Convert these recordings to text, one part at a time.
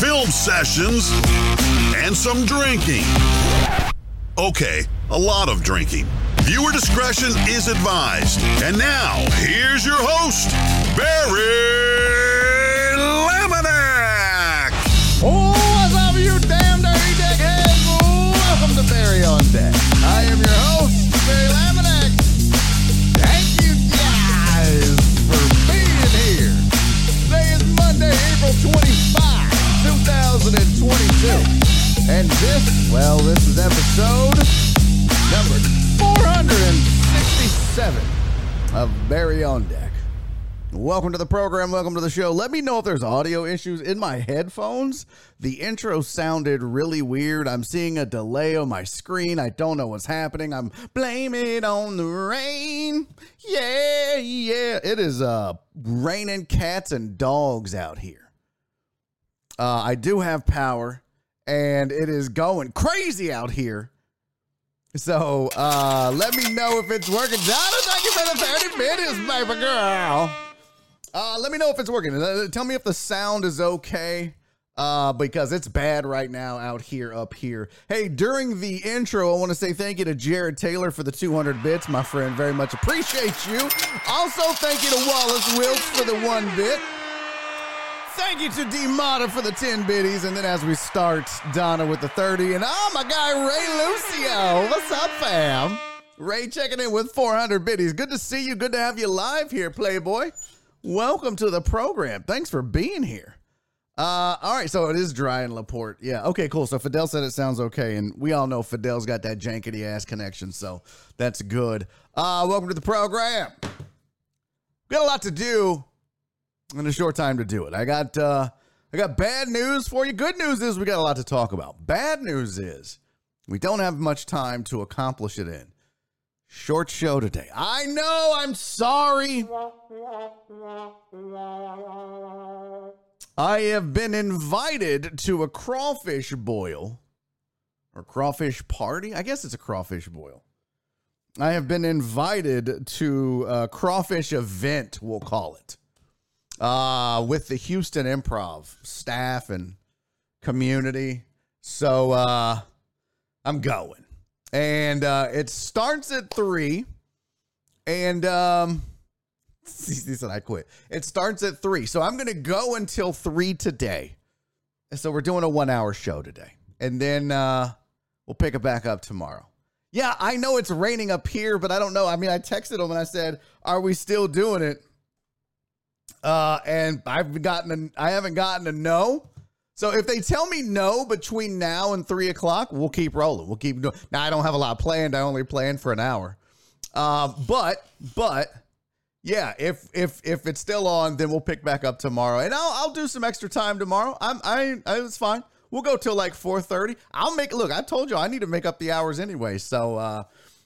film sessions, and some drinking. Okay, a lot of drinking. Viewer discretion is advised. And now, here's your host, Barry Laminack. Oh, what's up, you damn dirty deckheads? Welcome to Barry on Deck. I am your host, Barry Laminack. Thank you guys for being here. Today is Monday, April 25, 2022. And this, well, this is episode number 467 of Barry on Deck. Welcome to the program. Welcome to the show. Let me know if there's audio issues in my headphones. The intro sounded really weird. I'm seeing a delay on my screen. I don't know what's happening. I'm blame it on the rain. Yeah, yeah. It is uh raining cats and dogs out here. Uh, I do have power, and it is going crazy out here. So uh, let me know if it's working. Donna, thank you for the 30 minutes, baby girl. Uh, let me know if it's working. Uh, Tell me if the sound is okay. Uh, because it's bad right now out here, up here. Hey, during the intro, I want to say thank you to Jared Taylor for the 200 bits, my friend. Very much appreciate you. Also, thank you to Wallace Wilkes for the one bit. Thank you to D Mata for the 10 biddies. And then as we start, Donna with the 30. And oh, my guy Ray Lucio. What's up, fam? Ray checking in with 400 biddies. Good to see you. Good to have you live here, Playboy. Welcome to the program. Thanks for being here. Uh, all right, so it is dry in Laporte. Yeah, okay, cool. So Fidel said it sounds okay, and we all know Fidel's got that jankety ass connection, so that's good. Uh, welcome to the program. Got a lot to do in a short time to do it. I got uh I got bad news for you. Good news is we got a lot to talk about. Bad news is we don't have much time to accomplish it in. Short show today. I know, I'm sorry. I have been invited to a crawfish boil or crawfish party. I guess it's a crawfish boil. I have been invited to a crawfish event, we'll call it, uh, with the Houston Improv staff and community. So uh, I'm going. And uh, it starts at three. And um, he said I quit. It starts at three. So I'm to go until three today. So we're doing a one hour show today. And then uh, we'll pick it back up tomorrow. Yeah, I know it's raining up here, but I don't know. I mean, I texted him and I said, "Are we still doing it?" Uh, and I've gotten a, I haven't gotten a no. So if they tell me no between now and three o'clock, we'll keep rolling. We'll keep doing. Now I don't have a lot planned. I only planned for an hour. Uh, but but yeah, if if if it's still on, then we'll pick back up tomorrow, and I'll I'll do some extra time tomorrow. I'm I, I it's fine. We'll go till like four thirty. I'll make look. I told you I need to make up the hours anyway. So uh,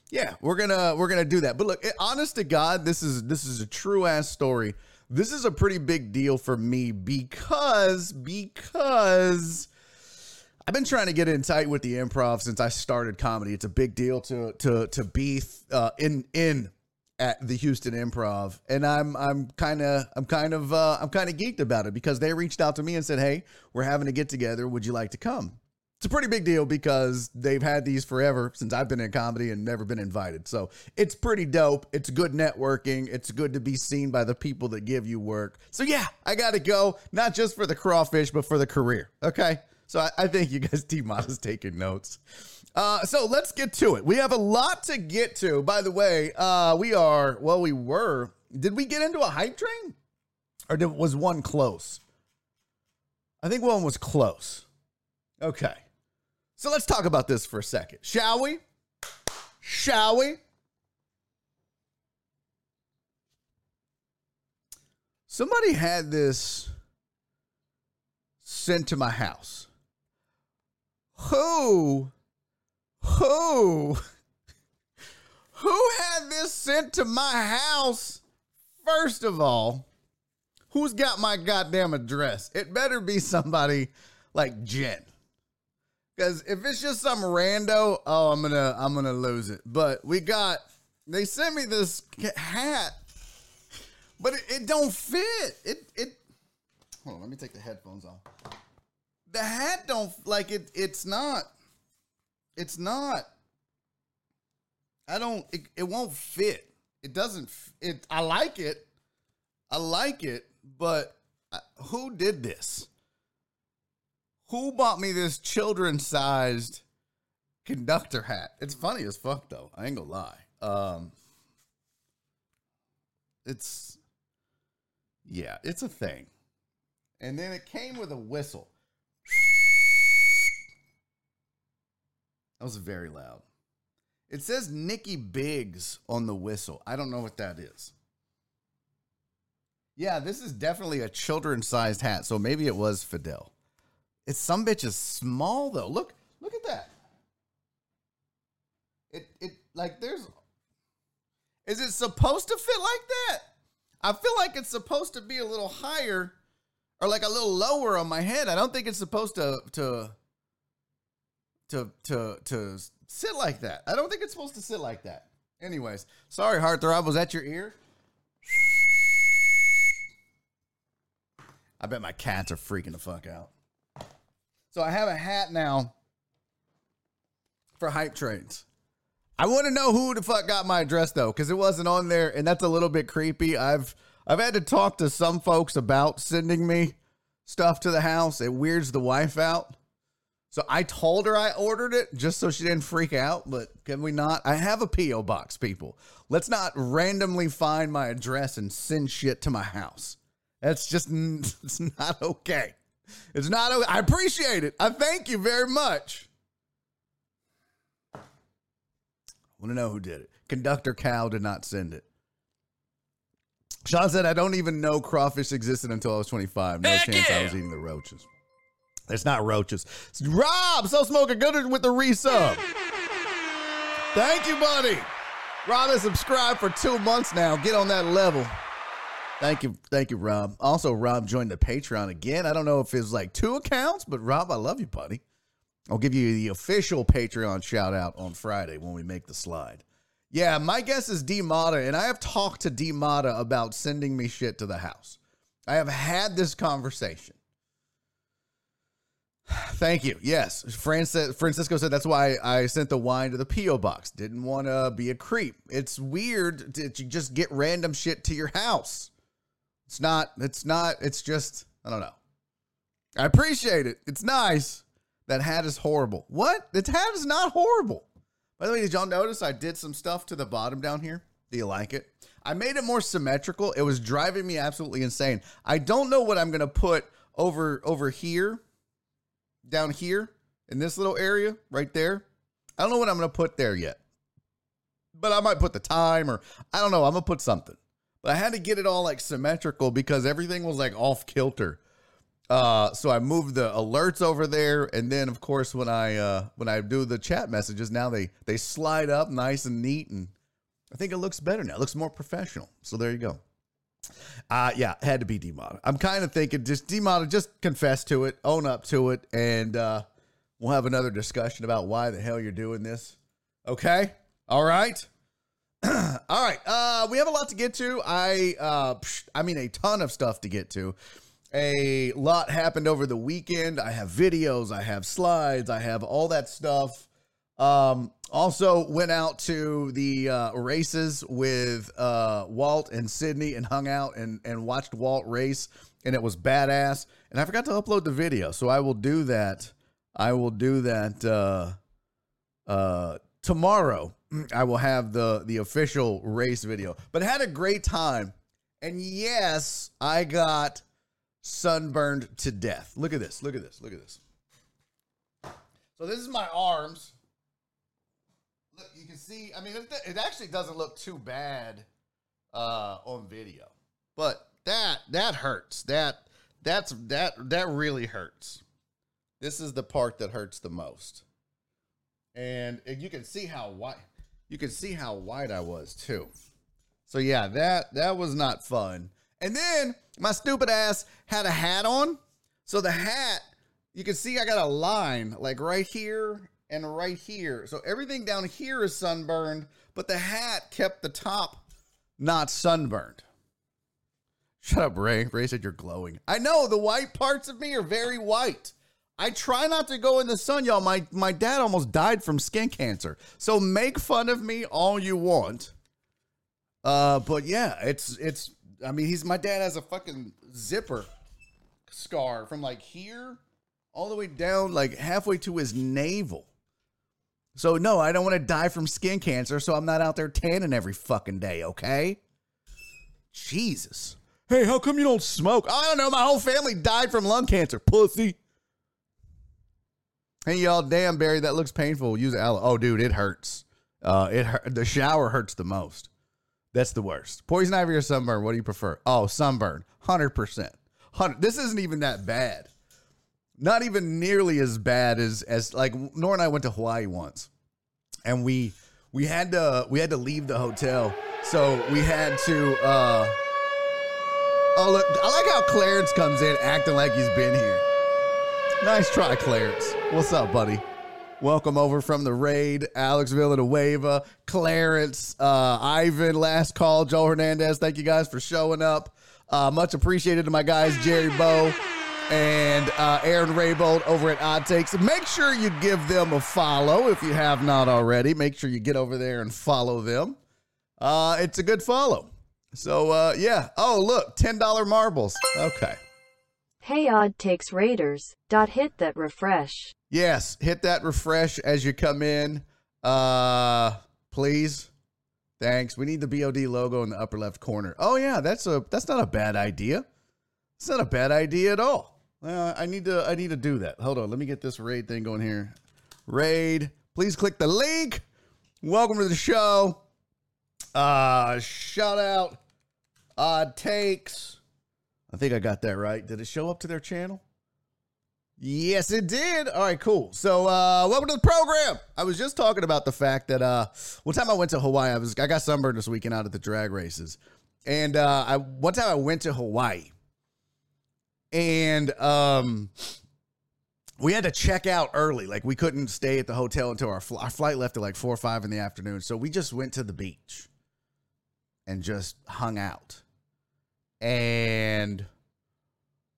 yeah, we're gonna we're gonna do that. But look, honest to God, this is this is a true ass story. This is a pretty big deal for me because because I've been trying to get in tight with the improv since I started comedy. It's a big deal to to to be uh, in in at the Houston Improv, and I'm I'm kind of I'm kind of uh, I'm kind of geeked about it because they reached out to me and said, "Hey, we're having a get together. Would you like to come?" It's a pretty big deal because they've had these forever since I've been in comedy and never been invited. So it's pretty dope. It's good networking. It's good to be seen by the people that give you work. So yeah, I got to go, not just for the crawfish, but for the career. Okay. So I, I think you guys, T Mod is taking notes. Uh, so let's get to it. We have a lot to get to. By the way, uh, we are, well, we were, did we get into a hype train? Or did, was one close? I think one was close. Okay. So let's talk about this for a second, shall we? Shall we? Somebody had this sent to my house. who, who, who had this sent to my house? First of all, who's got my goddamn address? It better be somebody like Jen. Because if it's just some rando, oh, I'm gonna I'm gonna lose it. But we got they sent me this hat, but it, it don't fit. It it. Hold on, let me take the headphones off. The hat don't like it. It's not. It's not. I don't. It, it won't fit. It doesn't. It. I like it. I like it, but uh, who did this? Who bought me this children sized conductor hat? It's funny as fuck though. I ain't gonna lie. Um, it's yeah, it's a thing. And then it came with a whistle. That was very loud. It says Nikki Biggs on the whistle. I don't know what that is. Yeah, this is definitely a children sized hat. So maybe it was Fidel. It's some bitch is small though. Look, look at that. It it like there's Is it supposed to fit like that? I feel like it's supposed to be a little higher or like a little lower on my head. I don't think it's supposed to to to to to sit like that. I don't think it's supposed to sit like that. Anyways, sorry, heartthrob. Was that your ear? I bet my cats are freaking the fuck out. So I have a hat now for hype trains. I want to know who the fuck got my address though, because it wasn't on there, and that's a little bit creepy. I've I've had to talk to some folks about sending me stuff to the house. It weirds the wife out. So I told her I ordered it just so she didn't freak out, but can we not? I have a P.O. box, people. Let's not randomly find my address and send shit to my house. That's just it's not okay. It's not okay. I appreciate it. I thank you very much. I want to know who did it. Conductor Cal did not send it. Sean said, I don't even know crawfish existed until I was 25. No Heck chance I was eating the roaches. It's not roaches. It's Rob, so smoking good with the resub. Thank you, buddy. Rob has subscribed for two months now. Get on that level. Thank you. Thank you, Rob. Also, Rob joined the Patreon again. I don't know if it's like two accounts, but Rob, I love you, buddy. I'll give you the official Patreon shout out on Friday when we make the slide. Yeah, my guess is D Mata, and I have talked to D Mata about sending me shit to the house. I have had this conversation. Thank you. Yes, Francis, Francisco said that's why I sent the wine to the PO box. Didn't want to be a creep. It's weird that you just get random shit to your house. It's not. It's not. It's just. I don't know. I appreciate it. It's nice. That hat is horrible. What? The hat is not horrible. By the way, did y'all notice I did some stuff to the bottom down here? Do you like it? I made it more symmetrical. It was driving me absolutely insane. I don't know what I'm gonna put over over here, down here in this little area right there. I don't know what I'm gonna put there yet. But I might put the time or I don't know. I'm gonna put something. But I had to get it all like symmetrical because everything was like off kilter. Uh, so I moved the alerts over there, and then of course when I uh, when I do the chat messages, now they they slide up nice and neat, and I think it looks better now. It looks more professional. So there you go. Uh yeah, had to be demod. I'm kind of thinking just demod, just confess to it, own up to it, and uh, we'll have another discussion about why the hell you're doing this. Okay, all right. All right. Uh, we have a lot to get to. I, uh, psh, I mean, a ton of stuff to get to. A lot happened over the weekend. I have videos, I have slides, I have all that stuff. Um, also went out to the uh, races with uh, Walt and Sydney and hung out and, and watched Walt race, and it was badass. And I forgot to upload the video, so I will do that. I will do that uh, uh, tomorrow. I will have the the official race video. But had a great time, and yes, I got sunburned to death. Look at this. Look at this. Look at this. So this is my arms. Look, you can see. I mean, it, actually doesn't look too bad uh, on video, but that that hurts. That that's that that really hurts. This is the part that hurts the most. And, and you can see how white you can see how white I was too. So yeah, that that was not fun. And then my stupid ass had a hat on. So the hat, you can see I got a line like right here and right here. So everything down here is sunburned, but the hat kept the top not sunburned. Shut up, Ray. Ray said you're glowing. I know the white parts of me are very white. I try not to go in the sun, y'all. My my dad almost died from skin cancer. So make fun of me all you want. Uh, but yeah, it's it's. I mean, he's my dad has a fucking zipper scar from like here all the way down, like halfway to his navel. So no, I don't want to die from skin cancer, so I'm not out there tanning every fucking day, okay? Jesus. Hey, how come you don't smoke? I don't know. My whole family died from lung cancer, pussy. Hey, y'all, damn, Barry, that looks painful. Use aloe. Oh, dude, it hurts. Uh, it hurt. The shower hurts the most. That's the worst. Poison ivy or sunburn? What do you prefer? Oh, sunburn. 100%. 100. This isn't even that bad not even nearly as bad as as like Nora and I went to Hawaii once, and we we had to we had to leave the hotel, so we had to. uh Oh look! I like how Clarence comes in acting like he's been here. Nice try, Clarence. What's up, buddy? Welcome over from the raid, Alex Villanueva, Clarence, uh, Ivan, last call, Joe Hernandez. Thank you guys for showing up. Uh, much appreciated to my guys, Jerry Bow and uh, Aaron Raybold over at Odd Takes. Make sure you give them a follow if you have not already. Make sure you get over there and follow them. Uh, it's a good follow. So uh, yeah. Oh look, ten dollar marbles. Okay. Hey Odd Takes Raiders. Dot hit that refresh. Yes, hit that refresh as you come in. Uh, please. Thanks. We need the BOD logo in the upper left corner. Oh yeah, that's a that's not a bad idea. It's not a bad idea at all. Uh, I need to I need to do that. Hold on, let me get this raid thing going here. Raid, please click the link. Welcome to the show. Uh shout out odd takes. I think I got that right. Did it show up to their channel? Yes, it did. All right, cool. So, uh, welcome to the program. I was just talking about the fact that uh, one time I went to Hawaii. I was I got sunburned this weekend out at the drag races, and uh, I one time I went to Hawaii and um we had to check out early. Like we couldn't stay at the hotel until our, fl- our flight left at like four or five in the afternoon. So we just went to the beach and just hung out. And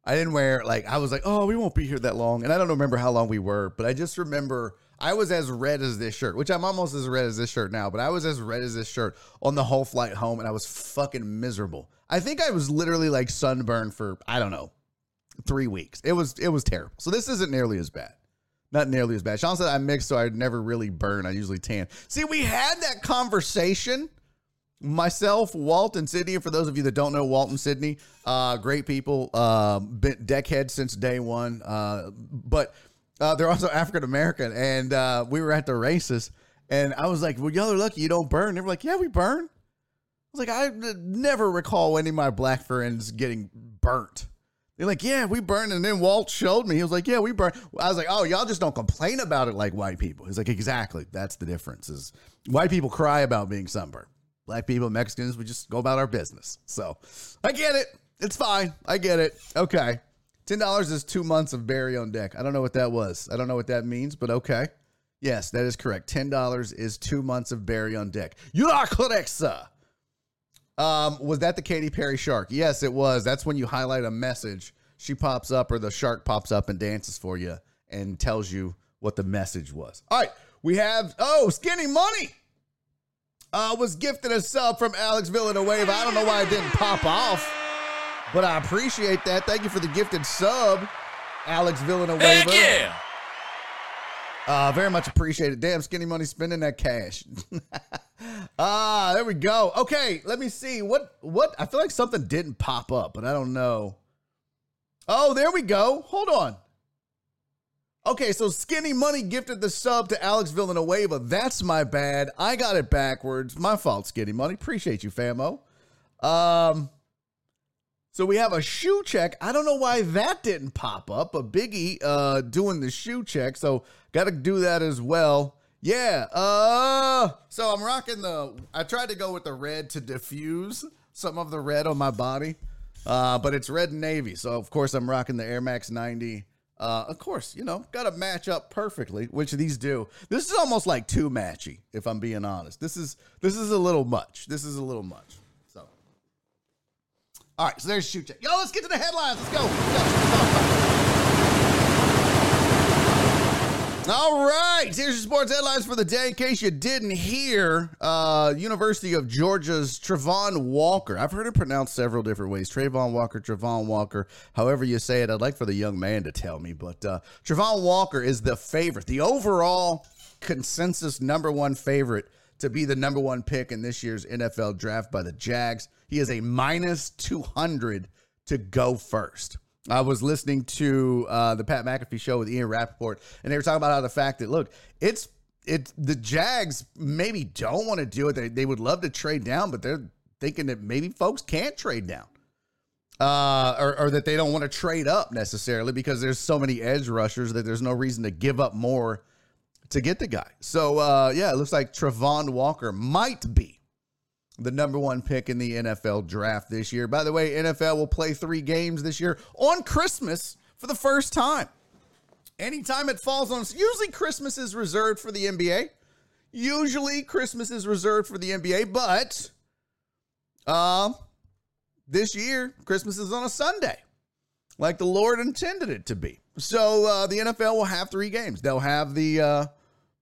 I didn't wear like I was like, oh, we won't be here that long. And I don't remember how long we were, but I just remember I was as red as this shirt, which I'm almost as red as this shirt now, but I was as red as this shirt on the whole flight home, and I was fucking miserable. I think I was literally like sunburned for I don't know three weeks. It was it was terrible. So this isn't nearly as bad. Not nearly as bad. Sean said I mixed, so I'd never really burn. I usually tan. See, we had that conversation. Myself, Walt, and Sydney. For those of you that don't know Walt and Sydney, uh, great people, uh, deckheads since day one. Uh, but uh, they're also African American, and uh, we were at the races, and I was like, "Well, y'all are lucky you don't burn." They were like, "Yeah, we burn." I was like, I never recall any of my black friends getting burnt. They're like, yeah, we burned. And then Walt showed me. He was like, yeah, we burned. I was like, oh, y'all just don't complain about it like white people. He's like, exactly. That's the difference. Is white people cry about being sunburned. Black people, Mexicans, we just go about our business. So I get it. It's fine. I get it. Okay. $10 is two months of Barry on deck. I don't know what that was. I don't know what that means, but okay. Yes, that is correct. $10 is two months of Barry on deck. You are correct, sir. Um, was that the Katy Perry shark? Yes, it was. That's when you highlight a message. She pops up, or the shark pops up and dances for you and tells you what the message was. All right, we have oh, Skinny Money. Uh, was gifted a sub from Alex Villanueva. I don't know why it didn't pop off, but I appreciate that. Thank you for the gifted sub, Alex Villanueva. Heck yeah. Uh, very much appreciated. Damn, Skinny Money spending that cash. Ah, there we go. Okay, let me see. What what I feel like something didn't pop up, but I don't know. Oh, there we go. Hold on. Okay, so Skinny Money gifted the sub to Alex Villanueva. That's my bad. I got it backwards. My fault, Skinny Money. Appreciate you, famo. Um So we have a shoe check. I don't know why that didn't pop up. A biggie uh doing the shoe check. So got to do that as well. Yeah. Uh so I'm rocking the I tried to go with the red to diffuse some of the red on my body. Uh but it's red and navy. So of course I'm rocking the Air Max 90. Uh of course, you know, got to match up perfectly, which these do. This is almost like too matchy if I'm being honest. This is this is a little much. This is a little much. So all right, so there's shoot check. Yo, let's get to the headlines. Let's go. Let's go. All right, here's your sports headlines for the day. In case you didn't hear, uh, University of Georgia's Travon Walker. I've heard it pronounced several different ways. Trayvon Walker, Travon Walker, however you say it. I'd like for the young man to tell me, but uh, Travon Walker is the favorite, the overall consensus number one favorite to be the number one pick in this year's NFL draft by the Jags. He is a minus 200 to go first. I was listening to uh, the Pat McAfee show with Ian Rapoport, and they were talking about how the fact that, look, it's it's the Jags maybe don't want to do it. They, they would love to trade down, but they're thinking that maybe folks can't trade down. Uh, or, or that they don't want to trade up necessarily because there's so many edge rushers that there's no reason to give up more to get the guy. So uh, yeah, it looks like Travon Walker might be the number one pick in the NFL draft this year. By the way, NFL will play three games this year on Christmas for the first time. Anytime it falls on, usually Christmas is reserved for the NBA. Usually Christmas is reserved for the NBA, but uh, this year Christmas is on a Sunday, like the Lord intended it to be. So uh, the NFL will have three games. They'll have the uh,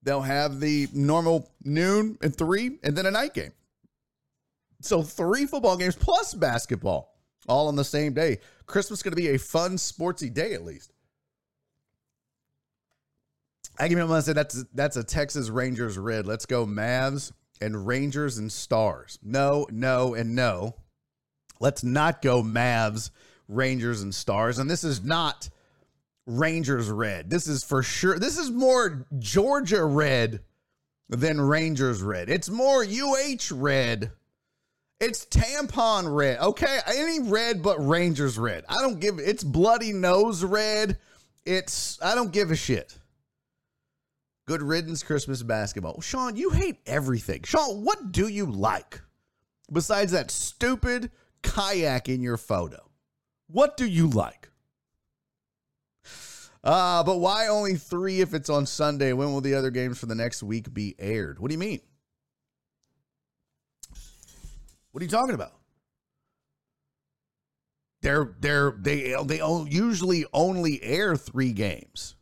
they'll have the normal noon and three, and then a night game. So three football games plus basketball all on the same day. Christmas is going to be a fun, sportsy day at least. I give him say that's that's a Texas Rangers red. Let's go Mavs and Rangers and Stars. No, no, and no. Let's not go Mavs, Rangers and Stars. And this is not Rangers red. This is for sure. This is more Georgia red than Rangers red. It's more UH red it's tampon red. Okay, any red but Rangers red. I don't give it's bloody nose red. It's I don't give a shit. Good riddance Christmas basketball. Sean, you hate everything. Sean, what do you like besides that stupid kayak in your photo? What do you like? Uh, but why only three if it's on Sunday? When will the other games for the next week be aired? What do you mean? What are you talking about? They're they're they they usually only air three games.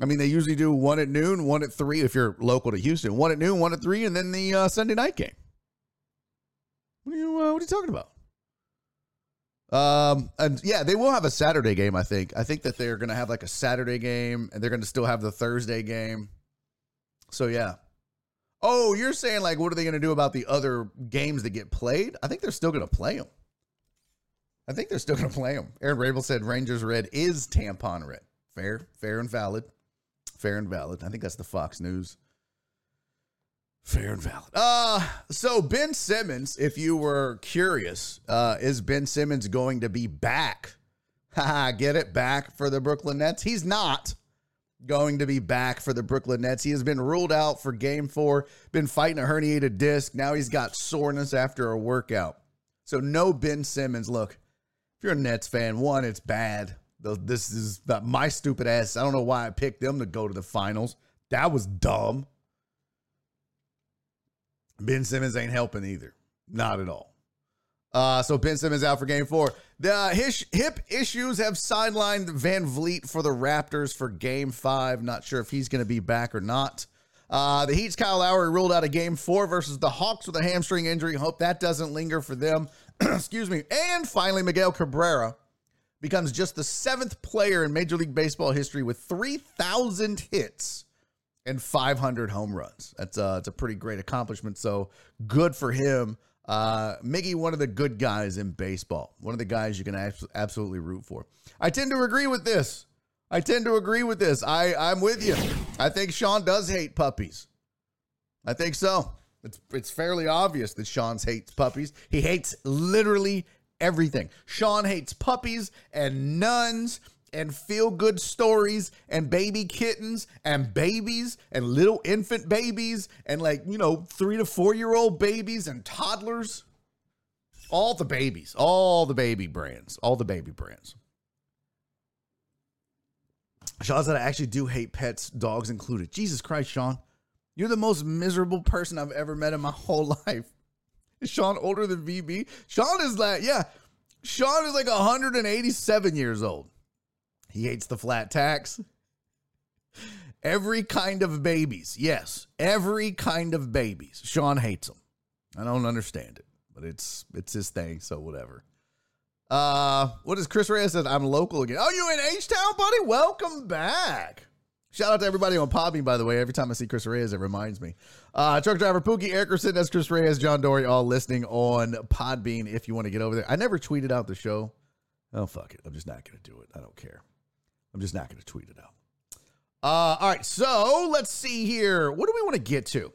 I mean, they usually do one at noon, one at three if you're local to Houston, one at noon, one at three, and then the uh, Sunday night game. What are you uh, What are you talking about? Um, and yeah, they will have a Saturday game. I think. I think that they're going to have like a Saturday game, and they're going to still have the Thursday game. So yeah, Oh, you're saying like, what are they going to do about the other games that get played? I think they're still going to play them. I think they're still going to play them. Aaron Rabel said Rangers red is tampon red. Fair, fair and valid. Fair and valid. I think that's the Fox News. Fair and valid. Uh, so Ben Simmons, if you were curious, uh, is Ben Simmons going to be back? Get it back for the Brooklyn Nets? He's not going to be back for the Brooklyn Nets. He has been ruled out for game four, been fighting a herniated disc. Now he's got soreness after a workout. So, no Ben Simmons. Look, if you're a Nets fan, one, it's bad. This is my stupid ass. I don't know why I picked them to go to the finals. That was dumb. Ben Simmons ain't helping either. Not at all. Uh, so Ben Simmons out for game four. The uh, his, hip issues have sidelined VanVleet for the Raptors for game five. Not sure if he's going to be back or not. Uh, the Heat's Kyle Lowry ruled out of game four versus the Hawks with a hamstring injury. Hope that doesn't linger for them. Excuse me. And finally, Miguel Cabrera becomes just the seventh player in Major League Baseball history with 3,000 hits and 500 home runs. That's, uh, that's a pretty great accomplishment. So good for him. Uh, Miggy, one of the good guys in baseball, one of the guys you can absolutely root for. I tend to agree with this. I tend to agree with this. I, I'm with you. I think Sean does hate puppies. I think so. It's, it's fairly obvious that Sean's hates puppies. He hates literally everything. Sean hates puppies and nuns and feel good stories and baby kittens and babies and little infant babies and like, you know, three to four year old babies and toddlers. All the babies, all the baby brands, all the baby brands. Sean said, I actually do hate pets, dogs included. Jesus Christ, Sean. You're the most miserable person I've ever met in my whole life. Is Sean older than VB? Sean is like, yeah, Sean is like 187 years old. He hates the flat tax. Every kind of babies. Yes, every kind of babies. Sean hates them. I don't understand it, but it's it's his thing, so whatever. Uh, what does Chris Reyes says? I'm local again. Oh, you in H Town, buddy? Welcome back. Shout out to everybody on Podbean, by the way. Every time I see Chris Reyes, it reminds me. Uh, truck driver Pookie, Eric that's Chris Reyes, John Dory, all listening on Podbean if you want to get over there. I never tweeted out the show. Oh, fuck it. I'm just not going to do it. I don't care. I'm just not going to tweet it out. Uh, all right, so let's see here. What do we want to get to?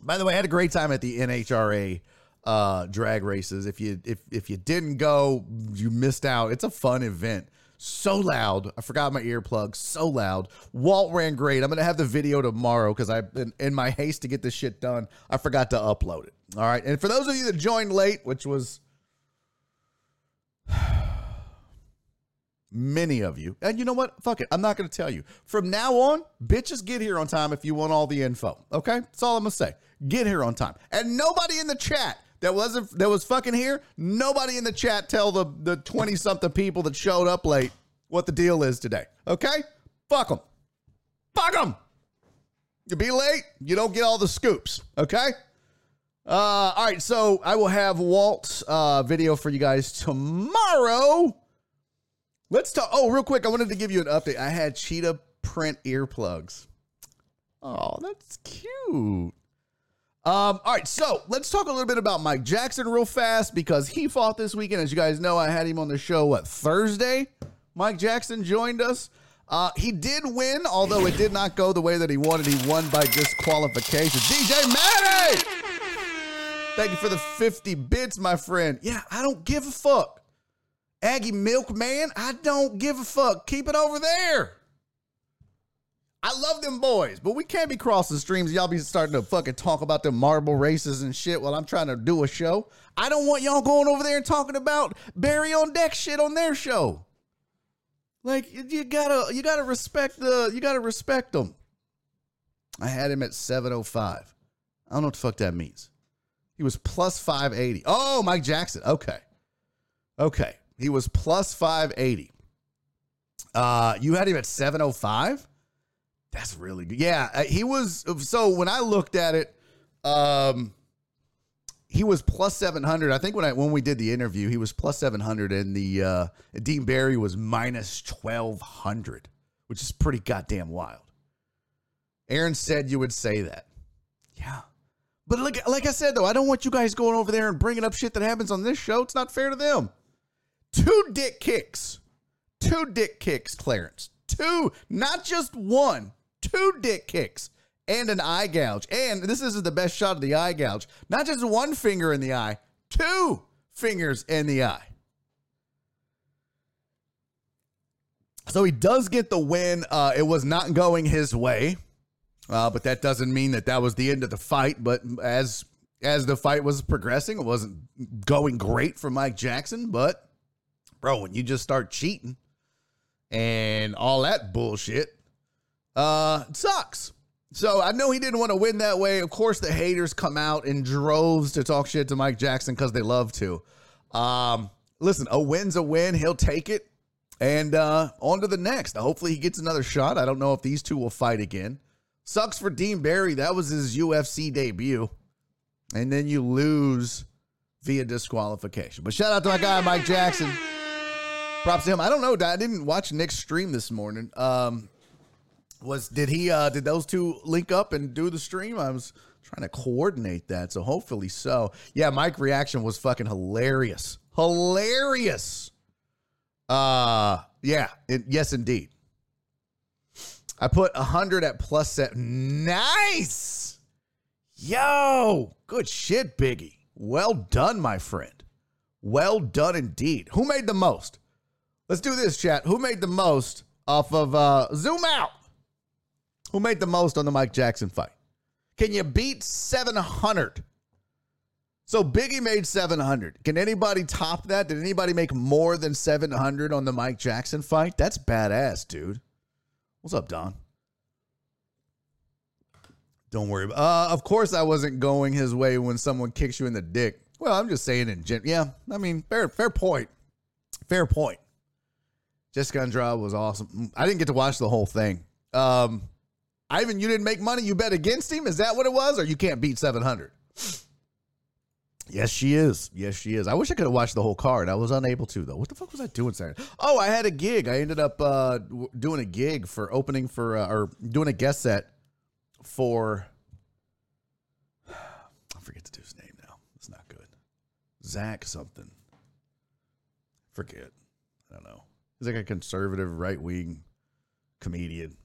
By the way, I had a great time at the NHRA uh, drag races. If you if if you didn't go, you missed out. It's a fun event. So loud. I forgot my earplugs. So loud. Walt ran great. I'm gonna have the video tomorrow because I in, in my haste to get this shit done, I forgot to upload it. All right. And for those of you that joined late, which was many of you. And you know what? Fuck it. I'm not going to tell you. From now on, bitches get here on time if you want all the info. Okay? That's all I'm going to say. Get here on time. And nobody in the chat that wasn't that was fucking here, nobody in the chat tell the the 20 something people that showed up late what the deal is today. Okay? Fuck them. Fuck them. You be late, you don't get all the scoops. Okay? Uh, all right, so I will have Walt's uh, video for you guys tomorrow. Let's talk. Oh, real quick, I wanted to give you an update. I had cheetah print earplugs. Oh, that's cute. Um, all right, so let's talk a little bit about Mike Jackson real fast because he fought this weekend. As you guys know, I had him on the show what Thursday. Mike Jackson joined us. Uh, he did win, although it did not go the way that he wanted. He won by disqualification. DJ Matty! Thank you for the 50 bits, my friend. Yeah, I don't give a fuck. Aggie Milkman, I don't give a fuck. Keep it over there. I love them boys, but we can't be crossing streams. Y'all be starting to fucking talk about the marble races and shit while I'm trying to do a show. I don't want y'all going over there and talking about Barry on deck shit on their show. Like you gotta you gotta respect the you gotta respect them. I had him at 705. I don't know what the fuck that means. He was plus 580. Oh, Mike Jackson. Okay. Okay. He was plus 580. Uh, you had him at 705? That's really good. Yeah, uh, he was. So when I looked at it, um, he was plus 700. I think when I when we did the interview, he was plus 700, and the uh, Dean Barry was minus 1200, which is pretty goddamn wild. Aaron said you would say that. Yeah. But like, like I said, though, I don't want you guys going over there and bringing up shit that happens on this show. It's not fair to them. Two dick kicks. Two dick kicks, Clarence. Two, not just one, two dick kicks and an eye gouge. And this isn't the best shot of the eye gouge. Not just one finger in the eye, two fingers in the eye. So he does get the win. Uh, it was not going his way, uh, but that doesn't mean that that was the end of the fight. But as as the fight was progressing, it wasn't going great for Mike Jackson. But bro, when you just start cheating and all that bullshit, uh, sucks. So I know he didn't want to win that way. Of course, the haters come out in droves to talk shit to Mike Jackson because they love to. Um, listen, a win's a win. He'll take it. And uh, on to the next. Hopefully, he gets another shot. I don't know if these two will fight again. Sucks for Dean Barry. That was his UFC debut. And then you lose via disqualification. But shout out to my guy, Mike Jackson. Props to him. I don't know. I didn't watch Nick's stream this morning. Um, was did he uh did those two link up and do the stream? I was trying to coordinate that, so hopefully so. Yeah, Mike reaction was fucking hilarious. Hilarious. Uh yeah, it, yes indeed. I put a 100 at plus set. Nice. Yo, good shit, Biggie. Well done, my friend. Well done indeed. Who made the most? Let's do this, chat. Who made the most off of uh, Zoom Out? Who made the most on the Mike Jackson fight? Can you beat 700? So Biggie made 700. Can anybody top that? Did anybody make more than 700 on the Mike Jackson fight? That's badass, dude. What's up, Don? Don't worry. Uh, of course, I wasn't going his way when someone kicks you in the dick. Well, I'm just saying in gen. Yeah, I mean, fair, fair point. Fair point. Jessica Andrade was awesome. I didn't get to watch the whole thing. Um, Ivan, you didn't make money. You bet against him. Is that what it was, or you can't beat 700? Yes, she is. Yes, she is. I wish I could have watched the whole card. I was unable to though. What the fuck was I doing Saturday? Oh, I had a gig. I ended up uh, doing a gig for opening for uh, or doing a guest set for. I forget the dude's name now. It's not good. Zach something. Forget. I don't know. He's like a conservative right wing comedian.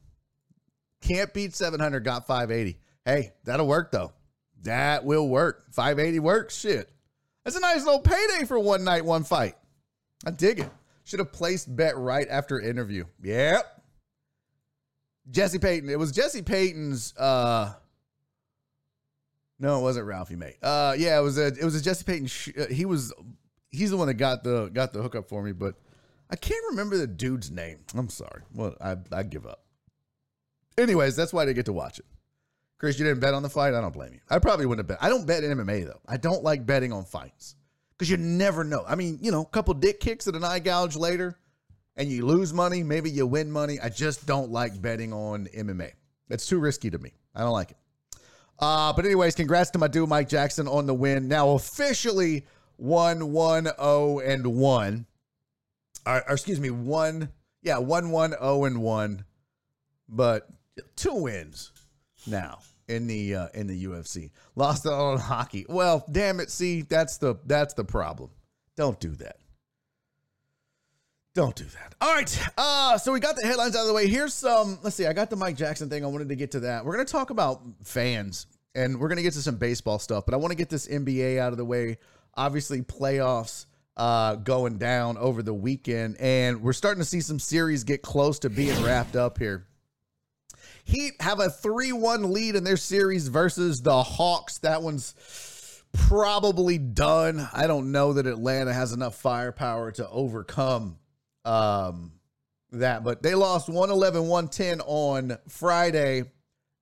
Can't beat 700. Got 580. Hey, that'll work though. That will work. 580 works. Shit. That's a nice little payday for one night, one fight. I dig it. Should have placed bet right after interview. Yep. Jesse Payton. It was Jesse Payton's uh No, it wasn't Ralphie mate. Uh yeah, it was a it was a Jesse Payton sh- uh, he was he's the one that got the got the hookup for me, but I can't remember the dude's name. I'm sorry. Well, I I give up. Anyways, that's why I get to watch it. Chris, you didn't bet on the fight. I don't blame you. I probably wouldn't have bet. I don't bet in MMA though. I don't like betting on fights because you never know. I mean, you know, a couple dick kicks and an eye gouge later, and you lose money. Maybe you win money. I just don't like betting on MMA. It's too risky to me. I don't like it. Uh, but anyways, congrats to my dude Mike Jackson on the win. Now officially one one zero and one. Or, excuse me, one yeah one one zero and one, but two wins now in the uh, in the UFC. Lost out on hockey. Well, damn it. See, that's the that's the problem. Don't do that. Don't do that. All right. Uh, so we got the headlines out of the way. Here's some. Let's see. I got the Mike Jackson thing. I wanted to get to that. We're gonna talk about fans, and we're gonna get to some baseball stuff. But I want to get this NBA out of the way. Obviously, playoffs uh, going down over the weekend, and we're starting to see some series get close to being wrapped up here. Heat have a 3 1 lead in their series versus the Hawks. That one's probably done. I don't know that Atlanta has enough firepower to overcome um, that, but they lost 111 110 on Friday.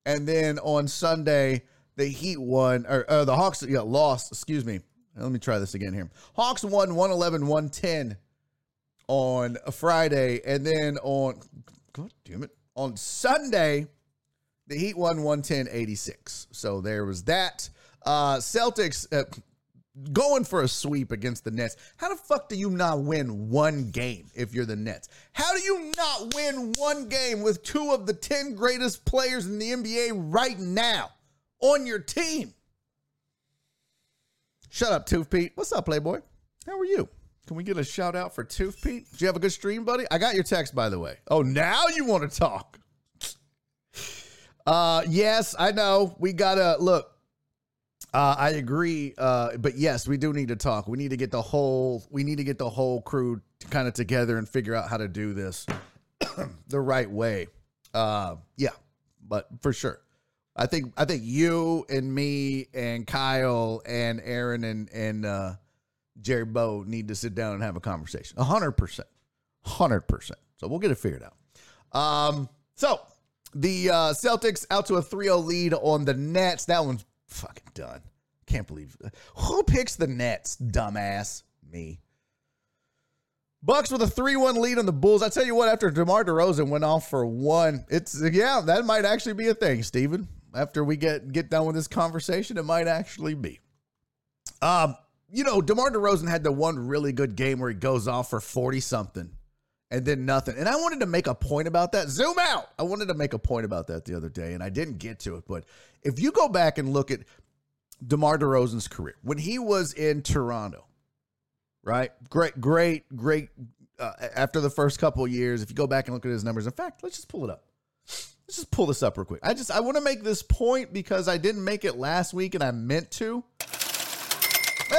And then on Sunday, the Heat won, or, or the Hawks yeah, lost, excuse me. Let me try this again here. Hawks won 111 110 on a Friday. And then on, God damn it, on Sunday, the Heat won 110 86. So there was that. Uh, Celtics uh, going for a sweep against the Nets. How the fuck do you not win one game if you're the Nets? How do you not win one game with two of the 10 greatest players in the NBA right now on your team? Shut up, Tooth Pete. What's up, Playboy? How are you? Can we get a shout out for Tooth Pete? Did you have a good stream, buddy? I got your text, by the way. Oh, now you want to talk. Uh, yes, I know. We gotta look. Uh, I agree. Uh, but yes, we do need to talk. We need to get the whole. We need to get the whole crew kind of together and figure out how to do this the right way. Uh, yeah, but for sure. I think I think you and me and Kyle and Aaron and and uh, Jerry Bow need to sit down and have a conversation. Hundred percent, hundred percent. So we'll get it figured out. Um, so the uh, Celtics out to a 3-0 lead on the Nets. That one's fucking done. Can't believe who picks the Nets, dumbass. Me. Bucks with a 3-1 lead on the Bulls. I tell you what, after DeMar DeRozan went off for one, it's yeah, that might actually be a thing, Steven. After we get get done with this conversation, it might actually be. Um, you know, DeMar DeRozan had the one really good game where he goes off for 40 something and then nothing. And I wanted to make a point about that. Zoom out. I wanted to make a point about that the other day, and I didn't get to it. But if you go back and look at DeMar DeRozan's career, when he was in Toronto, right? Great, great, great. Uh, after the first couple years, if you go back and look at his numbers, in fact, let's just pull it up. Let's just pull this up real quick. I just I want to make this point because I didn't make it last week and I meant to. Hey,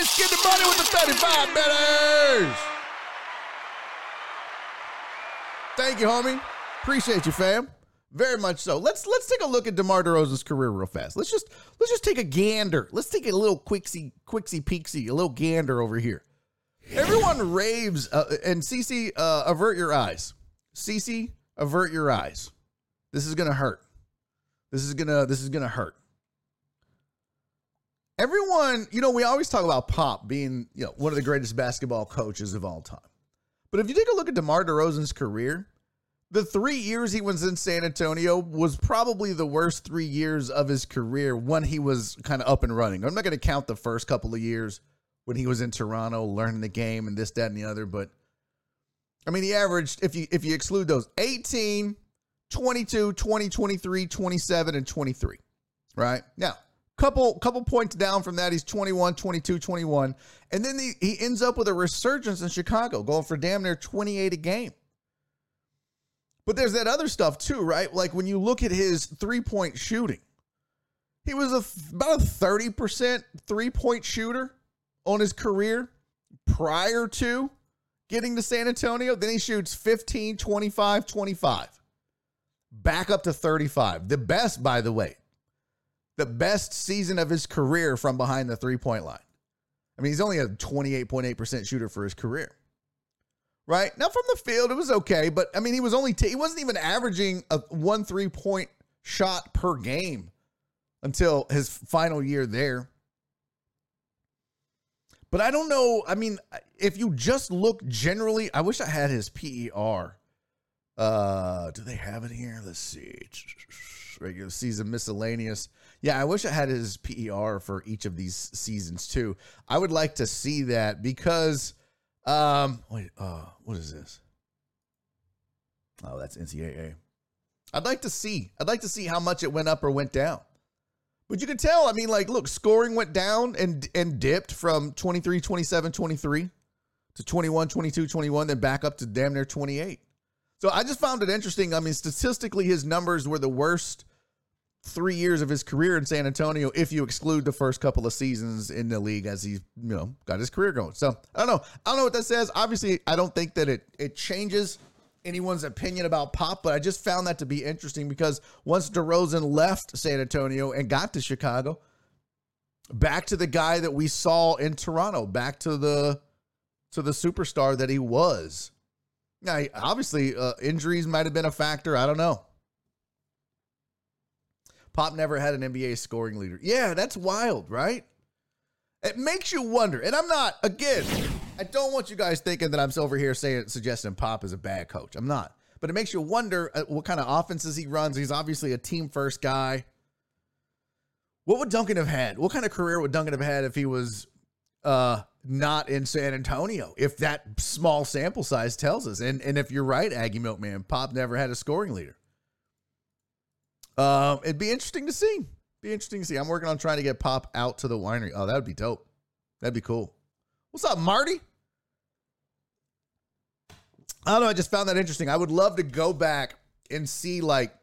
Nice. Get the money with the 35 betters. Thank you, homie. Appreciate you, fam. Very much so. Let's let's take a look at DeMar DeRozan's career real fast. Let's just let's just take a gander. Let's take a little quicksy quicksy peeksy, a little gander over here. Everyone raves uh, and CC uh, avert your eyes. CC avert your eyes. This is gonna hurt. This is gonna this is gonna hurt. Everyone, you know, we always talk about Pop being, you know, one of the greatest basketball coaches of all time. But if you take a look at DeMar DeRozan's career, the three years he was in San Antonio was probably the worst three years of his career when he was kind of up and running. I'm not going to count the first couple of years when he was in Toronto learning the game and this, that, and the other, but I mean, he averaged, if you if you exclude those, 18, 22, 20, 23, 27, and 23. Right? Now, couple couple points down from that, he's 21, 22, 21. And then he, he ends up with a resurgence in Chicago, going for damn near 28 a game. But there's that other stuff too, right? Like when you look at his three point shooting, he was a, about a 30% three point shooter on his career prior to getting to San Antonio. Then he shoots 15, 25, 25. Back up to 35. The best, by the way, the best season of his career from behind the three point line. I mean, he's only a 28.8% shooter for his career. Right now, from the field, it was okay, but I mean, he was only t- he wasn't even averaging a one three point shot per game until his final year there. But I don't know. I mean, if you just look generally, I wish I had his PER. Uh, do they have it here? Let's see. Regular season miscellaneous. Yeah, I wish I had his PER for each of these seasons too. I would like to see that because um wait, uh what is this? Oh, that's NCAA. I'd like to see. I'd like to see how much it went up or went down. But you can tell, I mean, like, look, scoring went down and and dipped from 23, 27, 23 to 21, 22, 21, then back up to damn near 28. So I just found it interesting. I mean, statistically, his numbers were the worst three years of his career in San Antonio, if you exclude the first couple of seasons in the league as he, you know, got his career going. So I don't know. I don't know what that says. Obviously, I don't think that it it changes anyone's opinion about Pop, but I just found that to be interesting because once DeRozan left San Antonio and got to Chicago, back to the guy that we saw in Toronto, back to the to the superstar that he was. Now, obviously, uh, injuries might have been a factor. I don't know. Pop never had an NBA scoring leader. Yeah, that's wild, right? It makes you wonder. And I'm not, again, I don't want you guys thinking that I'm over here saying suggesting Pop is a bad coach. I'm not. But it makes you wonder uh, what kind of offenses he runs. He's obviously a team first guy. What would Duncan have had? What kind of career would Duncan have had if he was uh, not in San Antonio? If that small sample size tells us, and and if you're right, Aggie Milkman, Pop never had a scoring leader. Um, it'd be interesting to see. Be interesting to see. I'm working on trying to get Pop out to the winery. Oh, that would be dope. That'd be cool. What's up, Marty? I don't know. I just found that interesting. I would love to go back and see, like,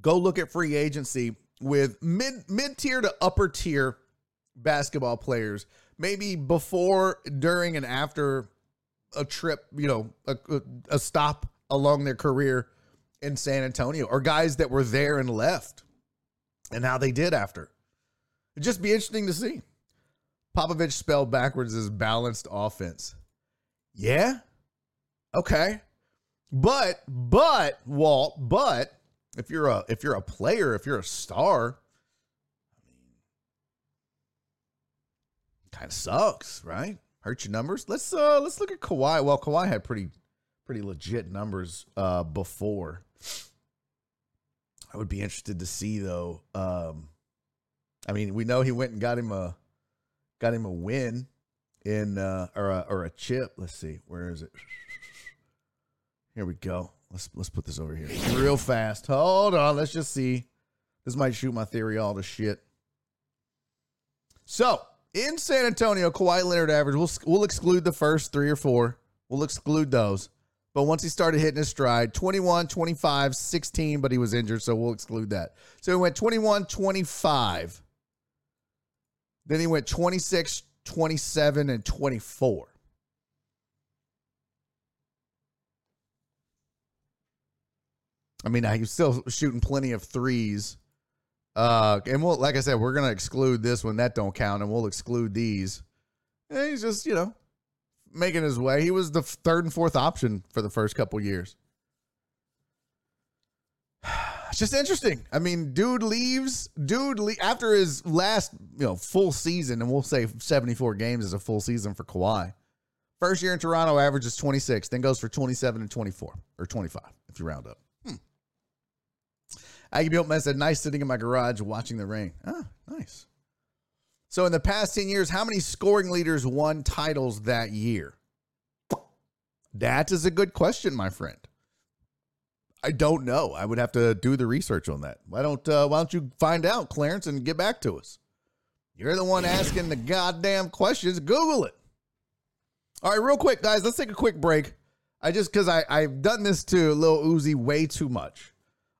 go look at free agency with mid mid tier to upper tier basketball players, maybe before, during, and after a trip, you know, a, a, stop along their career in San Antonio, or guys that were there and left, and how they did after. It'd just be interesting to see. Popovich spelled backwards is balanced offense. Yeah, Okay. But but Walt, but if you're a if you're a player, if you're a star, I mean kind of sucks, right? Hurt your numbers. Let's uh let's look at Kawhi. Well, Kawhi had pretty pretty legit numbers uh before. I would be interested to see though. Um I mean, we know he went and got him a got him a win in uh or a or a chip. Let's see. Where is it? Here we go. Let's let's put this over here real fast. Hold on. Let's just see. This might shoot my theory all to shit. So in San Antonio, Kawhi Leonard average. We'll we'll exclude the first three or four. We'll exclude those. But once he started hitting his stride, 21, 25, 16, but he was injured, so we'll exclude that. So he went 21, 25. Then he went 26, 27 and 24. I mean, he's still shooting plenty of threes. Uh, and we'll, like I said, we're gonna exclude this one. That don't count, and we'll exclude these. And he's just, you know, making his way. He was the third and fourth option for the first couple years. It's just interesting. I mean, dude leaves. Dude le- after his last, you know, full season, and we'll say 74 games is a full season for Kawhi. First year in Toronto averages 26, then goes for 27 and 24 or 25 if you round up. Aggie Builtman said, "Nice sitting in my garage watching the rain." Ah, nice. So in the past 10 years, how many scoring leaders won titles that year? That is a good question, my friend. I don't know. I would have to do the research on that. Why don't uh, Why don't you find out, Clarence, and get back to us? You're the one asking the goddamn questions. Google it. All right, real quick, guys. Let's take a quick break. I just because I I've done this to Lil Uzi way too much.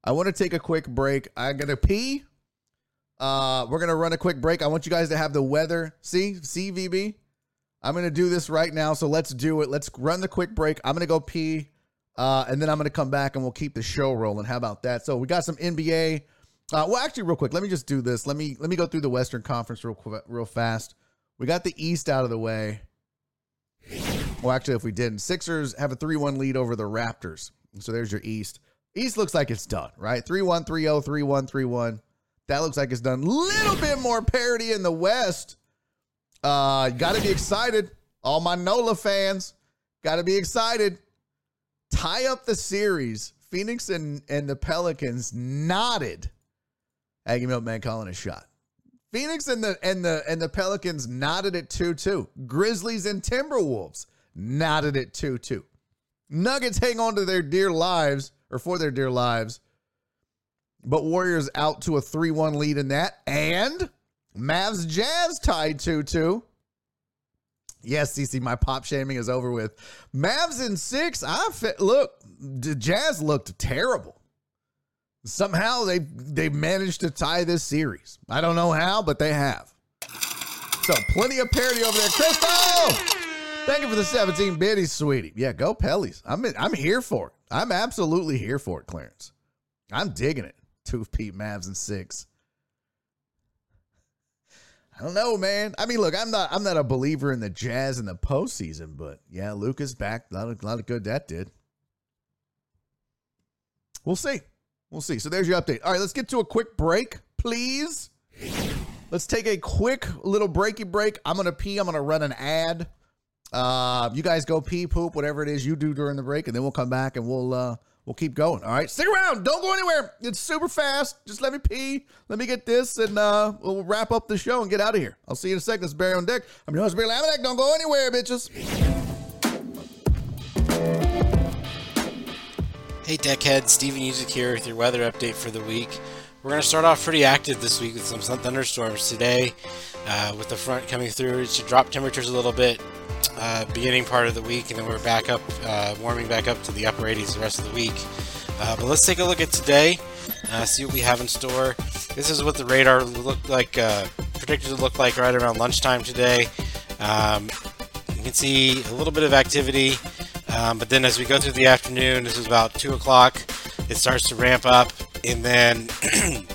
I want to take a quick break. I'm gonna pee. Uh, we're gonna run a quick break. I want you guys to have the weather. See, CVB. I'm gonna do this right now. So let's do it. Let's run the quick break. I'm gonna go pee. Uh, and then I'm to come back and we'll keep the show rolling. How about that? So we got some NBA. Uh, well, actually, real quick, let me just do this. Let me let me go through the Western Conference real real fast. We got the East out of the way. Well, actually, if we didn't, Sixers have a 3 1 lead over the Raptors. So there's your East. East looks like it's done, right? 3 1, 3-1. That looks like it's done. Little bit more parity in the West. Uh, got to be excited. All my NOLA fans, got to be excited tie up the series. Phoenix and, and the Pelicans nodded. Aggie Milkman calling a shot. Phoenix and the and the and the Pelicans nodded at 2-2. Grizzlies and Timberwolves nodded at 2-2. Nuggets hang on to their dear lives or for their dear lives. But Warriors out to a 3-1 lead in that. And Mavs Jazz tied 2-2. Yes, CC, my pop shaming is over with. Mavs in six. I fe- look, the Jazz looked terrible. Somehow they they managed to tie this series. I don't know how, but they have. So plenty of parity over there. Crystal, thank you for the 17 biddies, sweetie. Yeah, go Pellies. I'm in, I'm here for it. I'm absolutely here for it, Clarence. I'm digging it. Two Pete Mavs and six. I don't know, man. I mean, look, I'm not I'm not a believer in the Jazz in the postseason, but yeah, Luka's back. A lot of, a lot of good that did. We'll see. We'll see. So there's your update. All right, let's get to a quick break, please. Let's take a quick little breaky break. I'm gonna pee. I'm gonna run an ad. Uh, you guys go pee, poop, whatever it is you do during the break, and then we'll come back and we'll uh we'll keep going. All right, stick around. Don't go anywhere. It's super fast. Just let me pee. Let me get this, and uh, we'll wrap up the show and get out of here. I'll see you in a second. It's Barry on deck. I'm your host, Barry Laminack. Don't go anywhere, bitches. Hey, deckhead, Steven Music here with your weather update for the week. We're going to start off pretty active this week with some thunderstorms today. Uh, with the front coming through, it should drop temperatures a little bit uh, beginning part of the week, and then we're back up, uh, warming back up to the upper 80s the rest of the week. Uh, but let's take a look at today, uh, see what we have in store. This is what the radar looked like, uh, predicted to look like right around lunchtime today. Um, you can see a little bit of activity, um, but then as we go through the afternoon, this is about 2 o'clock, it starts to ramp up, and then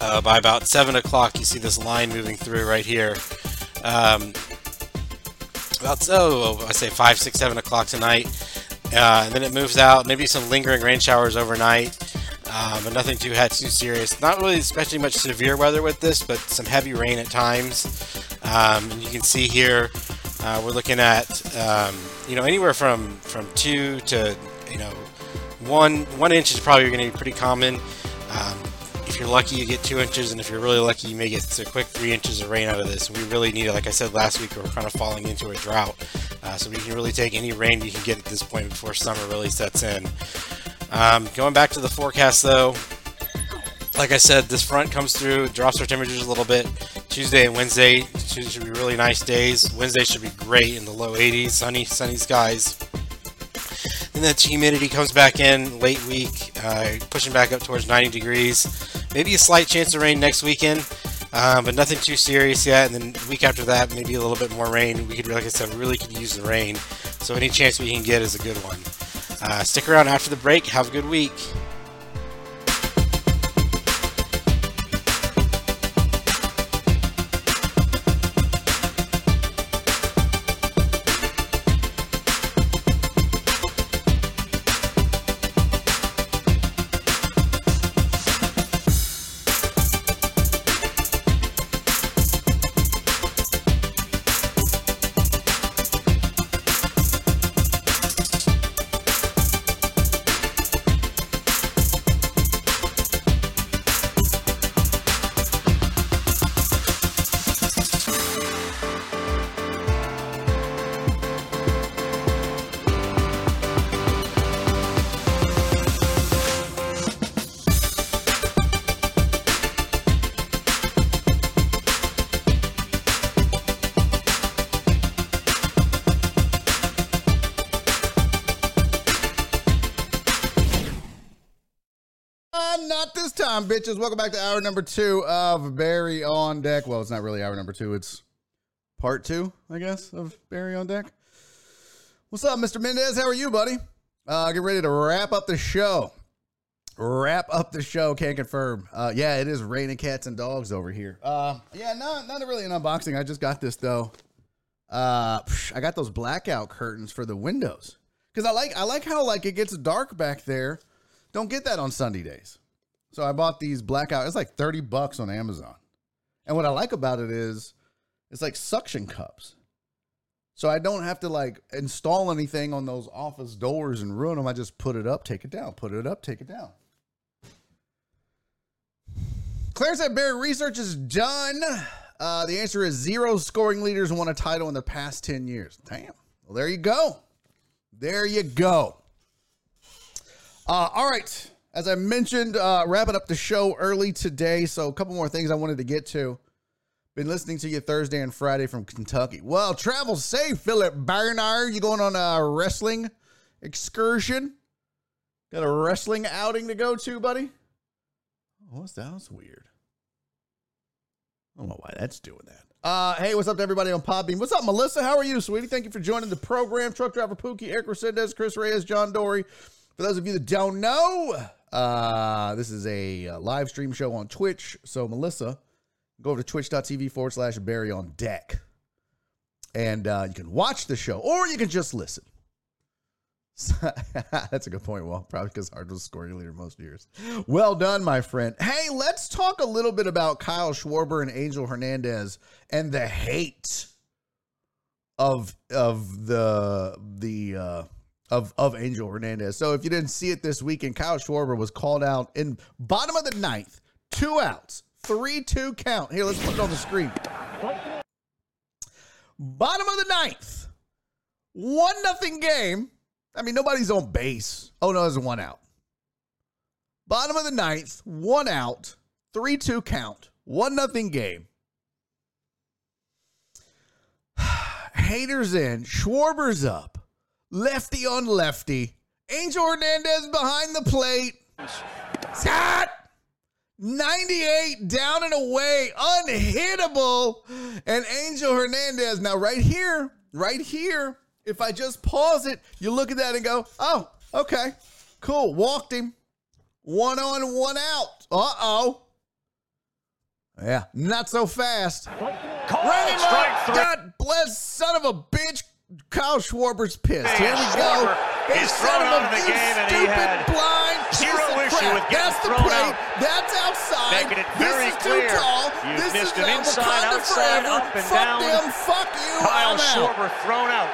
uh, by about 7 o'clock, you see this line moving through right here. Um, about so I say five, six, seven o'clock tonight, uh, and then it moves out. Maybe some lingering rain showers overnight, uh, but nothing too too serious. Not really, especially much severe weather with this, but some heavy rain at times. Um, and you can see here uh, we're looking at um, you know anywhere from from two to you know one one inch is probably going to be pretty common. Um, if you're lucky, you get two inches, and if you're really lucky, you may get a quick three inches of rain out of this. We really need it. Like I said last week, we're kind of falling into a drought, uh, so we can really take any rain we can get at this point before summer really sets in. Um, going back to the forecast, though, like I said, this front comes through, drops our temperatures a little bit. Tuesday and Wednesday should be really nice days. Wednesday should be great in the low 80s, sunny, sunny skies. And then that humidity comes back in late week, uh, pushing back up towards 90 degrees. Maybe a slight chance of rain next weekend. Um, but nothing too serious yet. And then the week after that, maybe a little bit more rain. We could, like I said, really could use the rain. So any chance we can get is a good one. Uh, stick around after the break. Have a good week. Bitches. Welcome back to hour number two of Barry on Deck. Well, it's not really hour number two, it's part two, I guess, of Barry on Deck. What's up, Mr. Mendez? How are you, buddy? Uh, get ready to wrap up the show. Wrap up the show. Can't confirm. Uh, yeah, it is raining cats and dogs over here. Uh, yeah, not not really an unboxing. I just got this though. Uh, I got those blackout curtains for the windows because I like I like how like it gets dark back there. Don't get that on Sunday days. So I bought these blackout. It's like 30 bucks on Amazon. And what I like about it is it's like suction cups. So I don't have to like install anything on those office doors and ruin them. I just put it up, take it down, put it up, take it down. Claire said Barry research is done. Uh, the answer is zero scoring leaders won a title in the past 10 years. Damn. Well, there you go. There you go. Uh, all right. As I mentioned, uh, wrapping up the show early today. So, a couple more things I wanted to get to. Been listening to you Thursday and Friday from Kentucky. Well, travel safe, Philip Barnard. You going on a wrestling excursion? Got a wrestling outing to go to, buddy? What's that? That's weird. I don't know why that's doing that. Uh, hey, what's up to everybody on Podbean? What's up, Melissa? How are you, sweetie? Thank you for joining the program. Truck driver Pookie, Eric Resendez, Chris Reyes, John Dory. For those of you that don't know, uh, this is a uh, live stream show on Twitch. So, Melissa, go over to twitch.tv forward slash Barry on deck. And uh, you can watch the show or you can just listen. That's a good point. Well, probably because Hard was scoring leader most years. Well done, my friend. Hey, let's talk a little bit about Kyle Schwarber and Angel Hernandez and the hate of of the the uh of of Angel Hernandez. So if you didn't see it this weekend, Kyle Schwarber was called out in bottom of the ninth, two outs, three two count. Here, let's put it on the screen. Bottom of the ninth, one nothing game. I mean, nobody's on base. Oh no, there's one out. Bottom of the ninth, one out, three two count, one nothing game. Haters in, Schwarber's up, lefty on lefty. Angel Hernandez behind the plate. Scott! 98 down and away, unhittable. And Angel Hernandez. Now, right here, right here, if I just pause it, you look at that and go, oh, okay, cool. Walked him. One on, one out. Uh oh. Yeah, not so fast. Ran him up. God bless, son of a bitch. Kyle Schwarber's pissed. Here we go. Schwarber is son thrown of a out of the game, and he stupid had blind zero issue with getting That's the thrown plate. out. That's outside. Making it this very is clear. too tall. You've this missed is an inside, outside, forever. up and Fuck down. them. Fuck you. Kyle I'm out. Schwarber thrown out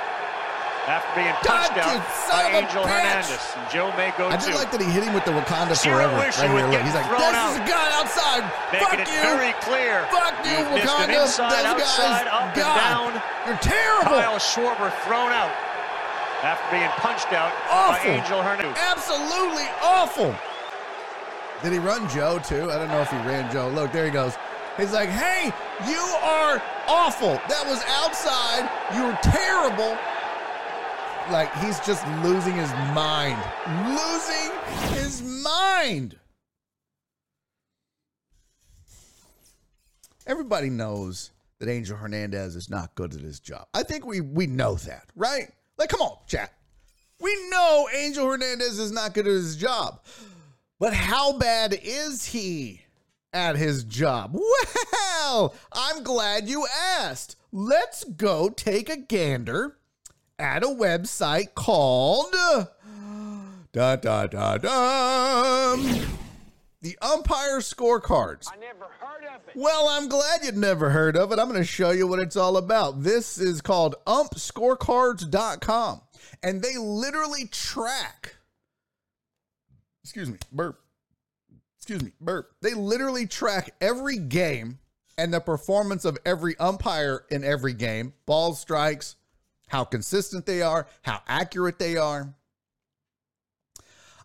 after being God, punched out by Angel. Hernandez. And Joe may go to I just like that he hit him with the Wakanda Zero forever. Right here, look. He's like, this out. is a guy outside. Making Fuck you. very clear. Fuck you, You've Wakanda. inside, outside, up and down. You're terrible. Kyle Schwarber thrown out after being punched out Awful. by Angel Hernandez. Absolutely awful. Did he run Joe too? I don't know if he ran Joe. Look, there he goes. He's like, hey, you are awful. That was outside. You were terrible. Like, he's just losing his mind. Losing his mind. Everybody knows that Angel Hernandez is not good at his job. I think we we know that, right? Like, come on, chat. We know Angel Hernandez is not good at his job. But how bad is he at his job? Well, I'm glad you asked. Let's go take a gander at a website called da da da da the umpire scorecards. I never heard of it. Well, I'm glad you'd never heard of it. I'm going to show you what it's all about. This is called umpscorecards.com, and they literally track. Excuse me, burp. Excuse me, burp. They literally track every game and the performance of every umpire in every game, ball strikes, how consistent they are, how accurate they are.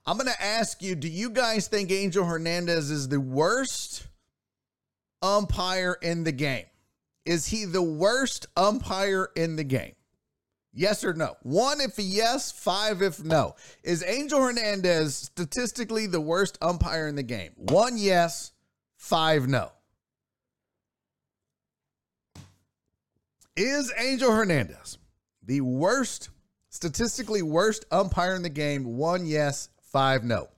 I'm going to ask you do you guys think Angel Hernandez is the worst umpire in the game? Is he the worst umpire in the game? Yes or no? One if yes, five if no. Is Angel Hernandez statistically the worst umpire in the game? One yes, five no. Is Angel Hernandez the worst, statistically worst umpire in the game? One yes, five no.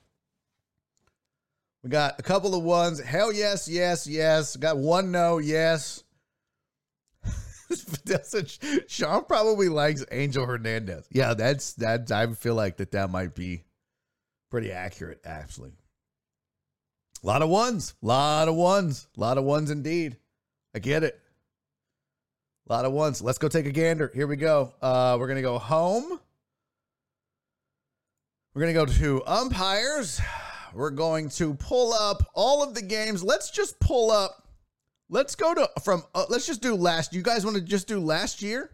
We got a couple of ones. Hell yes, yes, yes. Got one no, yes. Sean probably likes Angel Hernandez. Yeah, that's that. I feel like that that might be pretty accurate, actually. A lot of ones, a lot of ones, a lot of ones indeed. I get it. A lot of ones. Let's go take a gander. Here we go. Uh, we're gonna go home. We're gonna go to umpires. We're going to pull up all of the games. Let's just pull up. Let's go to from. Uh, let's just do last. You guys want to just do last year?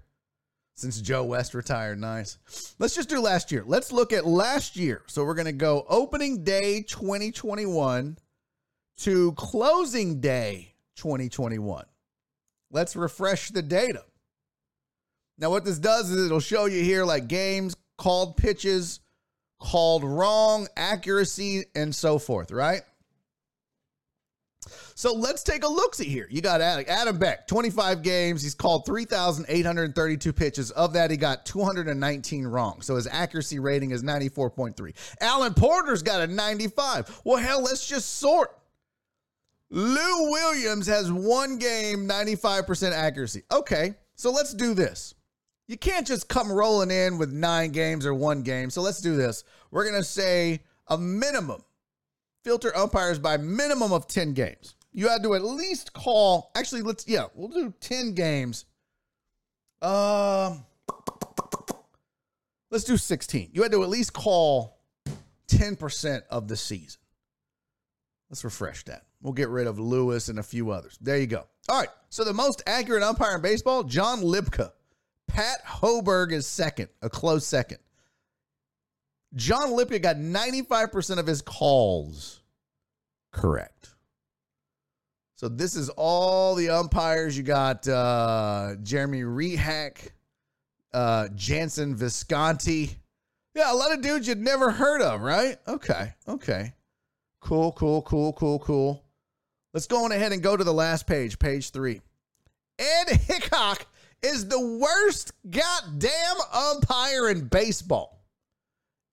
Since Joe West retired, nice. Let's just do last year. Let's look at last year. So we're gonna go opening day 2021 to closing day 2021. Let's refresh the data. Now, what this does is it'll show you here like games, called pitches, called wrong, accuracy, and so forth, right? So let's take a look see here. You got Adam Beck, 25 games. He's called 3,832 pitches. Of that, he got 219 wrong. So his accuracy rating is 94.3. Alan Porter's got a 95. Well, hell, let's just sort. Lou Williams has one game, 95% accuracy. Okay, so let's do this. You can't just come rolling in with nine games or one game. So let's do this. We're going to say a minimum. Filter umpires by minimum of 10 games. You had to at least call. Actually, let's, yeah, we'll do 10 games. Um, let's do 16. You had to at least call 10% of the season. Let's refresh that. We'll get rid of Lewis and a few others. There you go. All right. So the most accurate umpire in baseball, John Libka. Pat Hoberg is second, a close second. John Libka got 95% of his calls correct. So this is all the umpires. You got uh, Jeremie Rehak, uh, Jansen Visconti. Yeah, a lot of dudes you'd never heard of, right? Okay, okay. Cool, cool, cool, cool, cool. Let's go on ahead and go to the last page, page three. Ed Hickox is the worst goddamn umpire in baseball.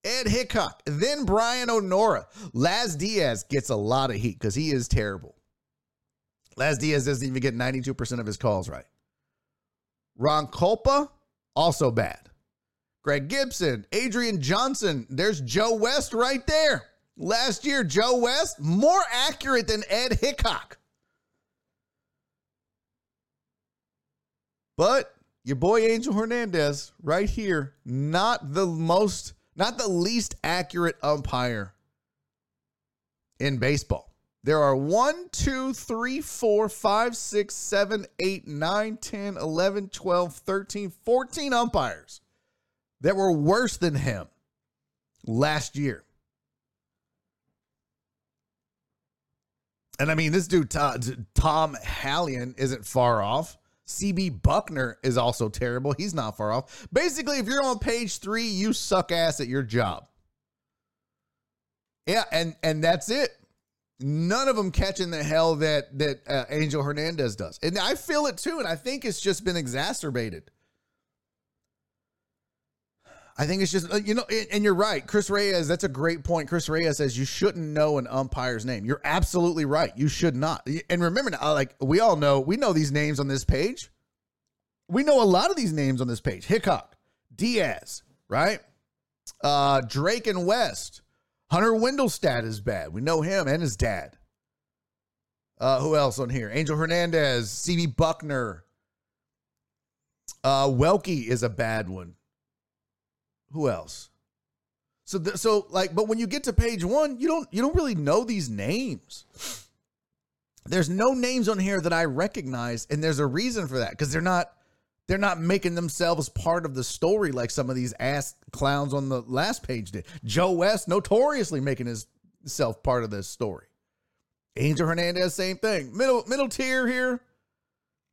Ed Hickox, then Brian O'Nora. Laz Diaz gets a lot of heat because he is terrible. Laz Diaz doesn't even get 92% of his calls right. Ron Kulpa, also bad. Greg Gibson, Adrian Johnson. There's Joe West right there. Last year, Joe West, more accurate than Ed Hickox. But your boy Angel Hernandez, right here, not the most, not the least accurate umpire in baseball. There are 1, 2, 3, 4, 5, 6, 7, 8, 9, 10, 11, 12, 13, 14 umpires that were worse than him last year. And I mean, this dude, Tom Hallion, isn't far off. CB Bucknor is also terrible. He's not far off. Basically, if you're on page three, you suck ass at your job. Yeah, and and that's it. none of them catching the hell that that uh, Angel Hernandez does, and I feel it too, and I think it's just been exacerbated. I think it's just uh, you know, and- you're right, Chris Reyes. That's a great point. Chris Reyes says you shouldn't know an umpire's name. You're absolutely right. You should not. And remember, now, like we all know, we know these names on this page. We know a lot of these names on this page. Hickox, Diaz, right? Uh, Drake and West. Hunter Wendelstedt is bad. We know him and his dad. Uh, who else on here? Angel Hernandez, CB Bucknor. Uh, Welke is a bad one. Who else? So, so like, but when you get to page one, you don't you don't really know these names. There's no names on here that I recognize, and there's a reason for that because they're not they're not making themselves part of the story like some of these ass clowns on the last page did. Joe West notoriously making himself part of this story. Angel Hernandez, same thing. Middle middle tier here.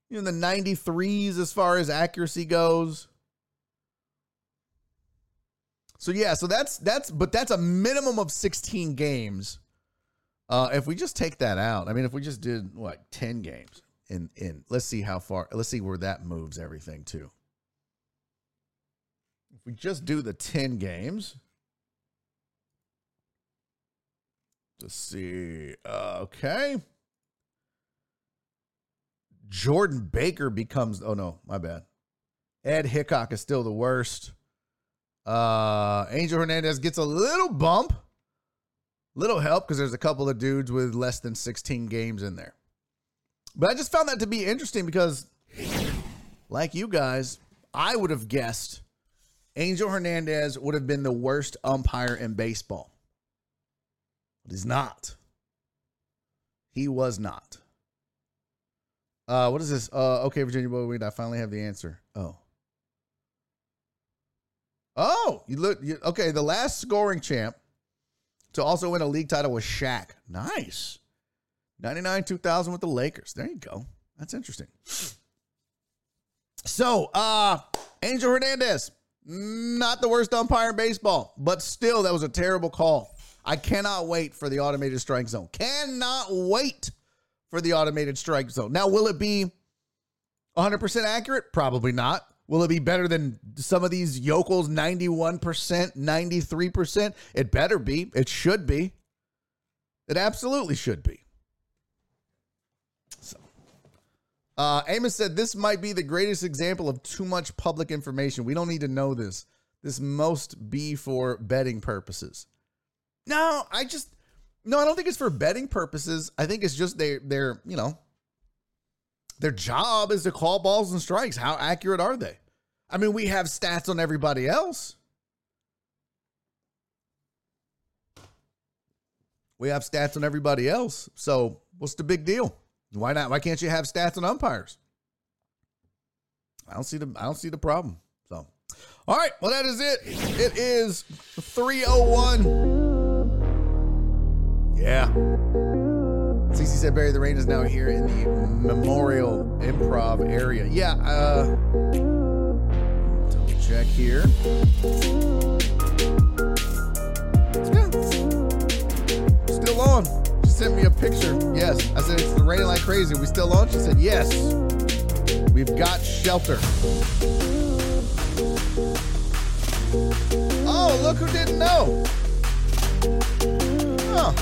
You know, the 93s as far as accuracy goes. So yeah, so that's that's but that's a minimum of 16 games. Uh if we just take that out, I mean if we just did what 10 games in in let's see how far let's see where that moves everything to. If we just do the 10 games. Let's see. Uh, okay. Jordan Baker becomes oh no, my bad. Ed Hickox is still the worst. Uh, Angel Hernandez gets a little bump, little help because there's a couple of dudes with less than 16 games in there. But I just found that to be interesting because, like you guys, I would have guessed Angel Hernandez would have been the worst umpire in baseball. But he's not. He was not. Uh, what is this? Uh, okay, Virginia Boy, I finally have the answer. Oh. Oh, you look you, okay. The last scoring champ to also win a league title was Shaq. Nice. 99 2000 with the Lakers. There you go. That's interesting. So, uh, Angel Hernandez, not the worst umpire in baseball, but still, that was a terrible call. I cannot wait for the automated strike zone. Cannot wait for the automated strike zone. Now, will it be 100% accurate? Probably not. Will it be better than some of these yokels 91%, 93%? It better be. It should be. It absolutely should be. So, uh, Amos said this might be the greatest example of too much public information. We don't need to know this. This must be for betting purposes. No, I just no, I don't think it's for betting purposes. I think it's just they they're, you know, their job is to call balls and strikes. How accurate are they? I mean, we have stats on everybody else. We have stats on everybody else. So, what's the big deal? Why not? Why can't you have stats on umpires? I don't see the I don't see the problem. So, all right, well that is it. It is 301. Yeah. CC said Barry the Rain is now here in the Memorial Improv area. Yeah, uh check here. Still on. She sent me a picture. Yes. I said it's raining like crazy. we still on? She said yes. We've got shelter. Oh, look who didn't know. Oh.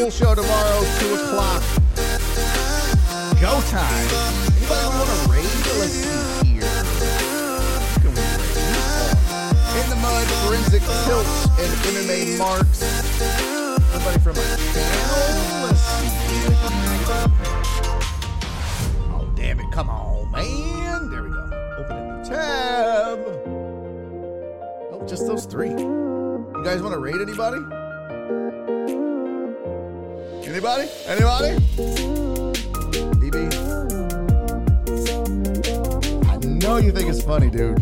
Full show tomorrow, 2 o'clock. Go time. Anybody want to raid? Let's see here. In the Mud, Forensic Tilts, and MMA Marks. Somebody from my channel? Let's see. Oh, damn it. Come on, man. There we go. Open a new tab. Oh, just those three. You guys want to raid anybody? Anybody? Anybody? BB? I know you think it's funny, dude.